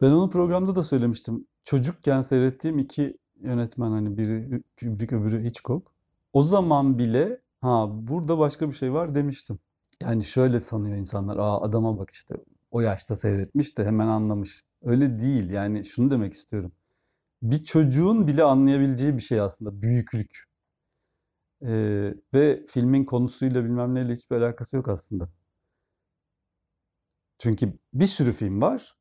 Ben onu programda da söylemiştim. Çocukken seyrettiğim iki yönetmen hani biri Kubrick öbürü Hitchcock. O zaman bile ha burada başka bir şey var demiştim. Yani şöyle sanıyor insanlar. Aa adama bak işte o yaşta seyretmiş de hemen anlamış. Öyle değil. Yani şunu demek istiyorum. Bir çocuğun bile anlayabileceği bir şey aslında büyüklük. Ee, ve filmin konusuyla bilmem neyle hiçbir alakası yok aslında. Çünkü bir sürü film var.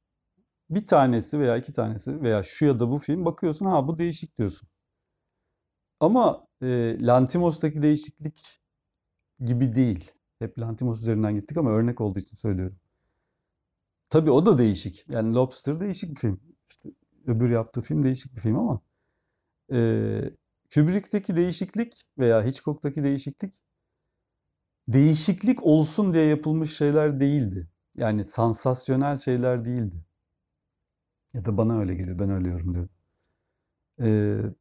Bir tanesi veya iki tanesi veya şu ya da bu film bakıyorsun ha bu değişik diyorsun. Ama e, Lantimos'taki değişiklik gibi değil. Hep Lantimos üzerinden gittik ama örnek olduğu için söylüyorum. Tabii o da değişik. Yani Lobster değişik bir film. İşte öbür yaptığı film değişik bir film ama e, Kubrick'teki değişiklik veya Hitchcock'taki değişiklik değişiklik olsun diye yapılmış şeyler değildi. Yani sansasyonel şeyler değildi. Ya da bana öyle geliyor. Ben öyle yorumluyorum. Ee,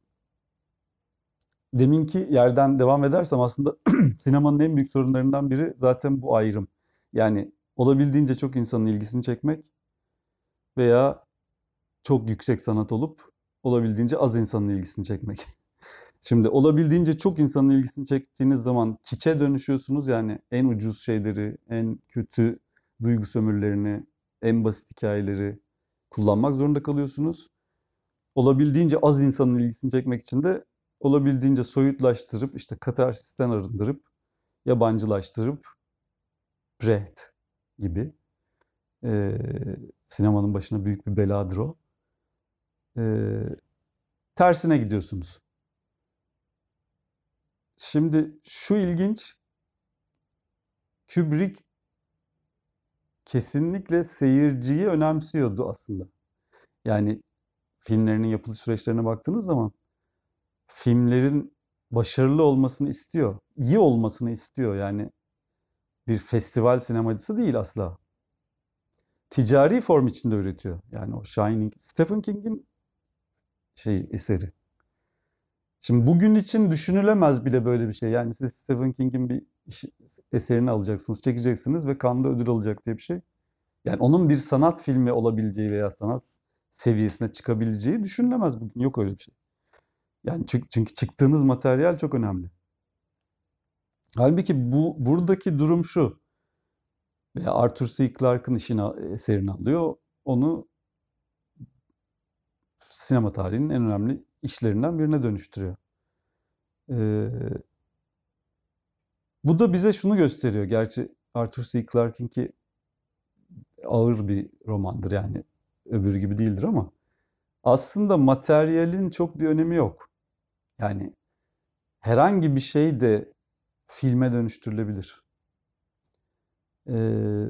deminki yerden devam edersem aslında sinemanın en büyük sorunlarından biri zaten bu ayrım. Yani olabildiğince çok insanın ilgisini çekmek veya çok yüksek sanat olup olabildiğince az insanın ilgisini çekmek. Şimdi olabildiğince çok insanın ilgisini çektiğiniz zaman kiçe dönüşüyorsunuz. Yani en ucuz şeyleri, en kötü duygu sömürlerini, en basit hikayeleri kullanmak zorunda kalıyorsunuz. Olabildiğince az insanın ilgisini çekmek için de olabildiğince soyutlaştırıp işte katarsisten arındırıp yabancılaştırıp Brecht gibi e, sinemanın başına büyük bir beladır o. E, tersine gidiyorsunuz. Şimdi şu ilginç. Kubrick kesinlikle seyirciyi önemsiyordu aslında. Yani filmlerinin yapılış süreçlerine baktığınız zaman filmlerin başarılı olmasını istiyor. iyi olmasını istiyor. Yani bir festival sinemacısı değil asla. Ticari form içinde üretiyor. Yani o Shining, Stephen King'in şey eseri. Şimdi bugün için düşünülemez bile böyle bir şey. Yani siz Stephen King'in bir eserini alacaksınız, çekeceksiniz ve Cannes'da ödül alacak diye bir şey. Yani onun bir sanat filmi olabileceği veya sanat seviyesine çıkabileceği düşünülemez bugün. Yok öyle bir şey. Yani çünkü çıktığınız materyal çok önemli. Halbuki bu buradaki durum şu. Veya Arthur C. Clarke'ın işini eserini alıyor. Onu sinema tarihinin en önemli işlerinden birine dönüştürüyor. Ee, bu da bize şunu gösteriyor. Gerçi Arthur C. Clarke'inki ağır bir romandır yani öbürü gibi değildir ama aslında materyalin çok bir önemi yok. Yani herhangi bir şey de filme dönüştürülebilir. Ee,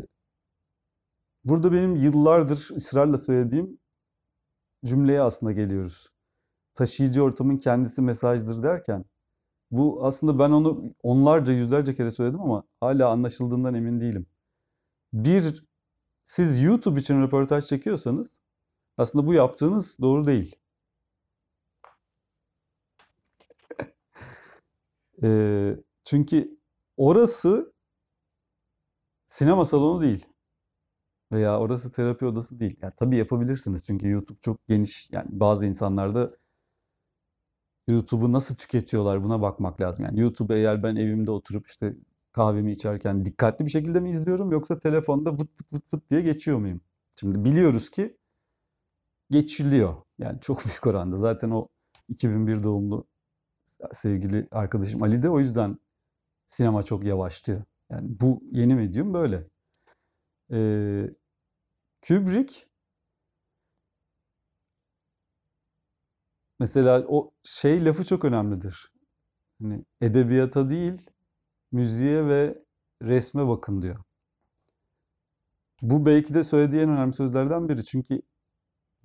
burada benim yıllardır ısrarla söylediğim cümleye aslında geliyoruz. Taşıyıcı ortamın kendisi mesajdır derken bu aslında ben onu onlarca yüzlerce kere söyledim ama hala anlaşıldığından emin değilim. Bir siz YouTube için röportaj çekiyorsanız aslında bu yaptığınız doğru değil. e, çünkü orası sinema salonu değil. Veya orası terapi odası değil. Yani tabii yapabilirsiniz çünkü YouTube çok geniş. Yani bazı insanlarda YouTube'u nasıl tüketiyorlar buna bakmak lazım. Yani YouTube'u eğer ben evimde oturup işte kahvemi içerken dikkatli bir şekilde mi izliyorum yoksa telefonda vıt vıt vıt vıt diye geçiyor muyum? Şimdi biliyoruz ki geçiliyor. Yani çok büyük oranda. Zaten o 2001 doğumlu sevgili arkadaşım Ali de o yüzden sinema çok yavaş diyor. Yani bu yeni medyum böyle. Ee, Kubrick mesela o şey lafı çok önemlidir. Hani edebiyata değil, müziğe ve resme bakın diyor. Bu belki de söylediği en önemli sözlerden biri. Çünkü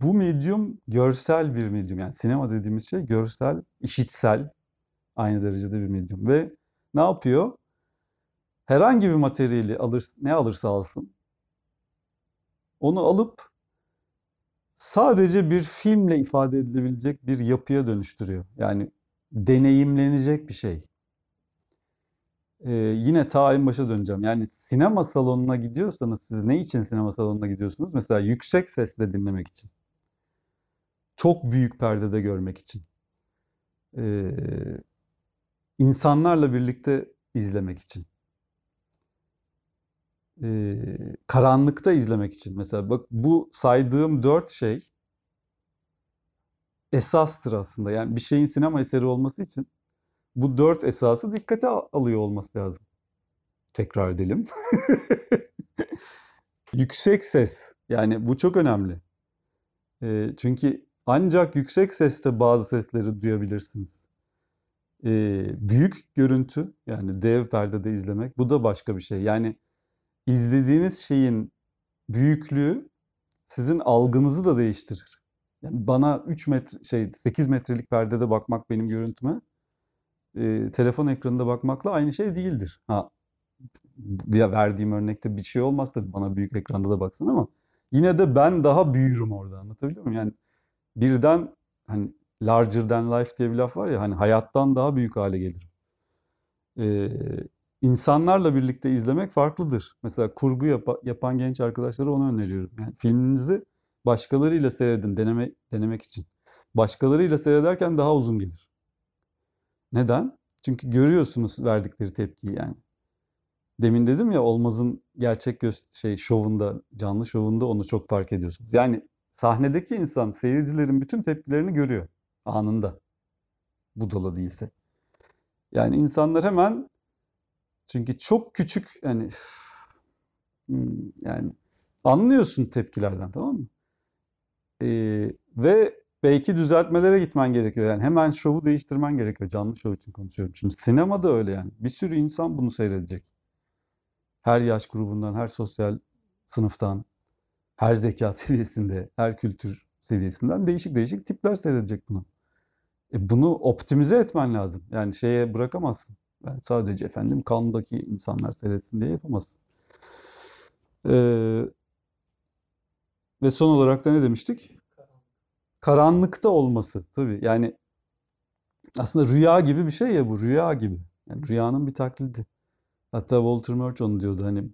bu medyum görsel bir medyum. Yani sinema dediğimiz şey görsel, işitsel aynı derecede bir medyum. Ve ne yapıyor? Herhangi bir materyali alır, ne alırsa alsın onu alıp sadece bir filmle ifade edilebilecek bir yapıya dönüştürüyor. Yani deneyimlenecek bir şey. Ee, yine ta en başa döneceğim. Yani sinema salonuna gidiyorsanız siz ne için sinema salonuna gidiyorsunuz? Mesela yüksek sesle dinlemek için. Çok büyük perdede görmek için. Ee, insanlarla birlikte izlemek için. Ee, karanlıkta izlemek için. Mesela bak bu saydığım dört şey esastır aslında. Yani bir şeyin sinema eseri olması için bu dört esası dikkate alıyor olması lazım. Tekrar edelim. yüksek ses. Yani bu çok önemli. E, çünkü ancak yüksek seste bazı sesleri duyabilirsiniz. E, büyük görüntü yani dev perdede izlemek bu da başka bir şey. Yani izlediğiniz şeyin büyüklüğü sizin algınızı da değiştirir. Yani bana 3 metre şey 8 metrelik perdede bakmak benim görüntüme e, telefon ekranında bakmakla aynı şey değildir. Ha ya verdiğim örnekte bir şey olmaz tabii bana büyük ekranda da baksın ama yine de ben daha büyürüm orada anlatabiliyor muyum? Yani birden hani larger than life diye bir laf var ya hani hayattan daha büyük hale gelirim. Ee, insanlarla birlikte izlemek farklıdır. Mesela kurgu yap yapan genç arkadaşlara onu öneriyorum. Yani filminizi başkalarıyla seyredin deneme denemek için. Başkalarıyla seyrederken daha uzun gelir. Neden? Çünkü görüyorsunuz verdikleri tepkiyi yani. Demin dedim ya Olmaz'ın gerçek şey şovunda, canlı şovunda onu çok fark ediyorsunuz. Yani sahnedeki insan seyircilerin bütün tepkilerini görüyor anında. Budala değilse. Yani insanlar hemen çünkü çok küçük yani yani anlıyorsun tepkilerden tamam mı? Ee, ve belki düzeltmelere gitmen gerekiyor. Yani hemen şovu değiştirmen gerekiyor. Canlı şov için konuşuyorum. Şimdi sinema da öyle yani. Bir sürü insan bunu seyredecek. Her yaş grubundan, her sosyal sınıftan, her zeka seviyesinde, her kültür seviyesinden değişik değişik tipler seyredecek bunu. E bunu optimize etmen lazım. Yani şeye bırakamazsın. Yani sadece efendim kandaki insanlar seyretsin diye yapamazsın. Ee, ve son olarak da ne demiştik? karanlıkta olması tabii. Yani aslında rüya gibi bir şey ya bu rüya gibi. Yani rüyanın bir taklidi. Hatta Walter Murch onu diyordu hani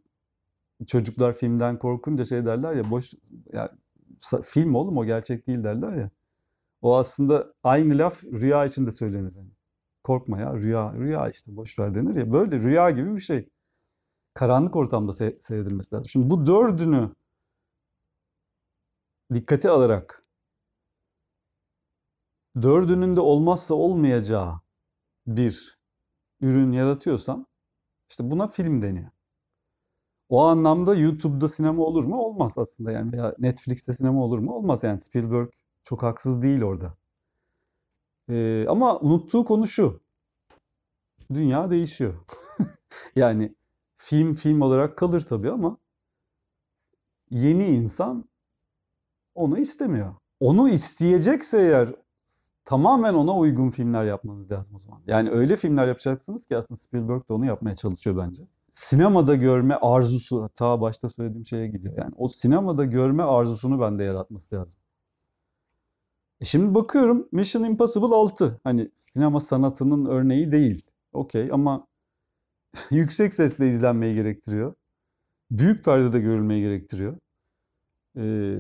çocuklar filmden korkunca şey derler ya boş ya film oğlum o gerçek değil derler ya. O aslında aynı laf rüya için de söylenir. Yani. Korkma ya rüya rüya işte boş ver denir ya. Böyle rüya gibi bir şey. Karanlık ortamda se seyredilmesi lazım. Şimdi bu dördünü dikkate alarak dördünün de olmazsa olmayacağı bir ürün yaratıyorsam işte buna film deniyor. O anlamda YouTube'da sinema olur mu? Olmaz aslında yani veya Netflix'te sinema olur mu? Olmaz yani Spielberg çok haksız değil orada. Ee, ama unuttuğu konu şu. Dünya değişiyor. yani film film olarak kalır tabii ama yeni insan onu istemiyor. Onu isteyecekse eğer tamamen ona uygun filmler yapmanız lazım o zaman. Yani öyle filmler yapacaksınız ki aslında Spielberg de onu yapmaya çalışıyor bence. Sinemada görme arzusu, ta başta söylediğim şeye gidiyor. Yani o sinemada görme arzusunu bende yaratması lazım. E şimdi bakıyorum Mission Impossible 6. Hani sinema sanatının örneği değil. Okey ama yüksek sesle izlenmeyi gerektiriyor. Büyük perdede görülmeyi gerektiriyor. Ee,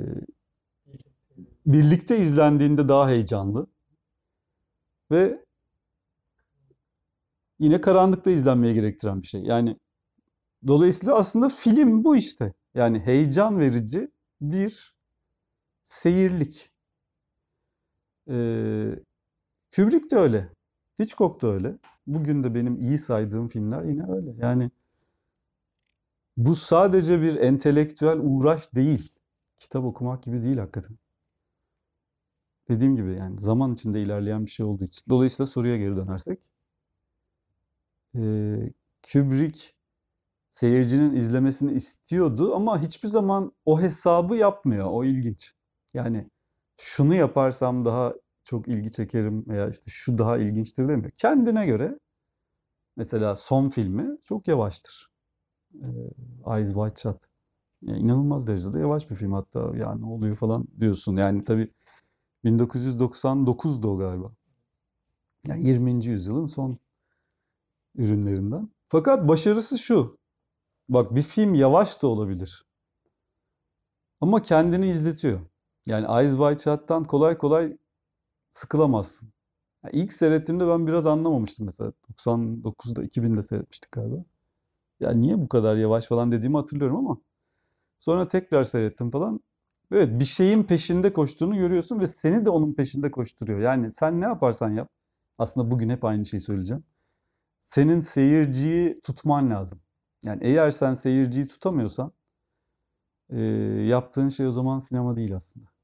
birlikte izlendiğinde daha heyecanlı. Ve yine karanlıkta izlenmeye gerektiren bir şey. Yani dolayısıyla aslında film bu işte. Yani heyecan verici bir seyirlik. Ee, Kubrick de öyle. Hitchcock da öyle. Bugün de benim iyi saydığım filmler yine öyle. Yani bu sadece bir entelektüel uğraş değil. Kitap okumak gibi değil hakikaten. Dediğim gibi yani zaman içinde ilerleyen bir şey olduğu için. Dolayısıyla soruya geri dönersek. Ee, Kubrick seyircinin izlemesini istiyordu ama hiçbir zaman o hesabı yapmıyor. O ilginç. Yani şunu yaparsam daha çok ilgi çekerim veya işte şu daha ilginçtir demiyor. Kendine göre mesela son filmi çok yavaştır. Ee, Eyes Wide Shut. Yani inanılmaz derecede yavaş bir film hatta ya ne oluyor falan diyorsun. Yani tabii 1999'da o galiba. Yani 20. yüzyılın son ürünlerinden. Fakat başarısı şu. Bak bir film yavaş da olabilir. Ama kendini izletiyor. Yani Eyes Wide Shut'tan kolay kolay sıkılamazsın. Yani ilk seyrettiğimde ben biraz anlamamıştım mesela. 99'da 2000'de seyretmiştik galiba. Ya niye bu kadar yavaş falan dediğimi hatırlıyorum ama sonra tekrar seyrettim falan. Evet bir şeyin peşinde koştuğunu görüyorsun ve seni de onun peşinde koşturuyor. Yani sen ne yaparsan yap. Aslında bugün hep aynı şeyi söyleyeceğim. Senin seyirciyi tutman lazım. Yani eğer sen seyirciyi tutamıyorsan e, yaptığın şey o zaman sinema değil aslında.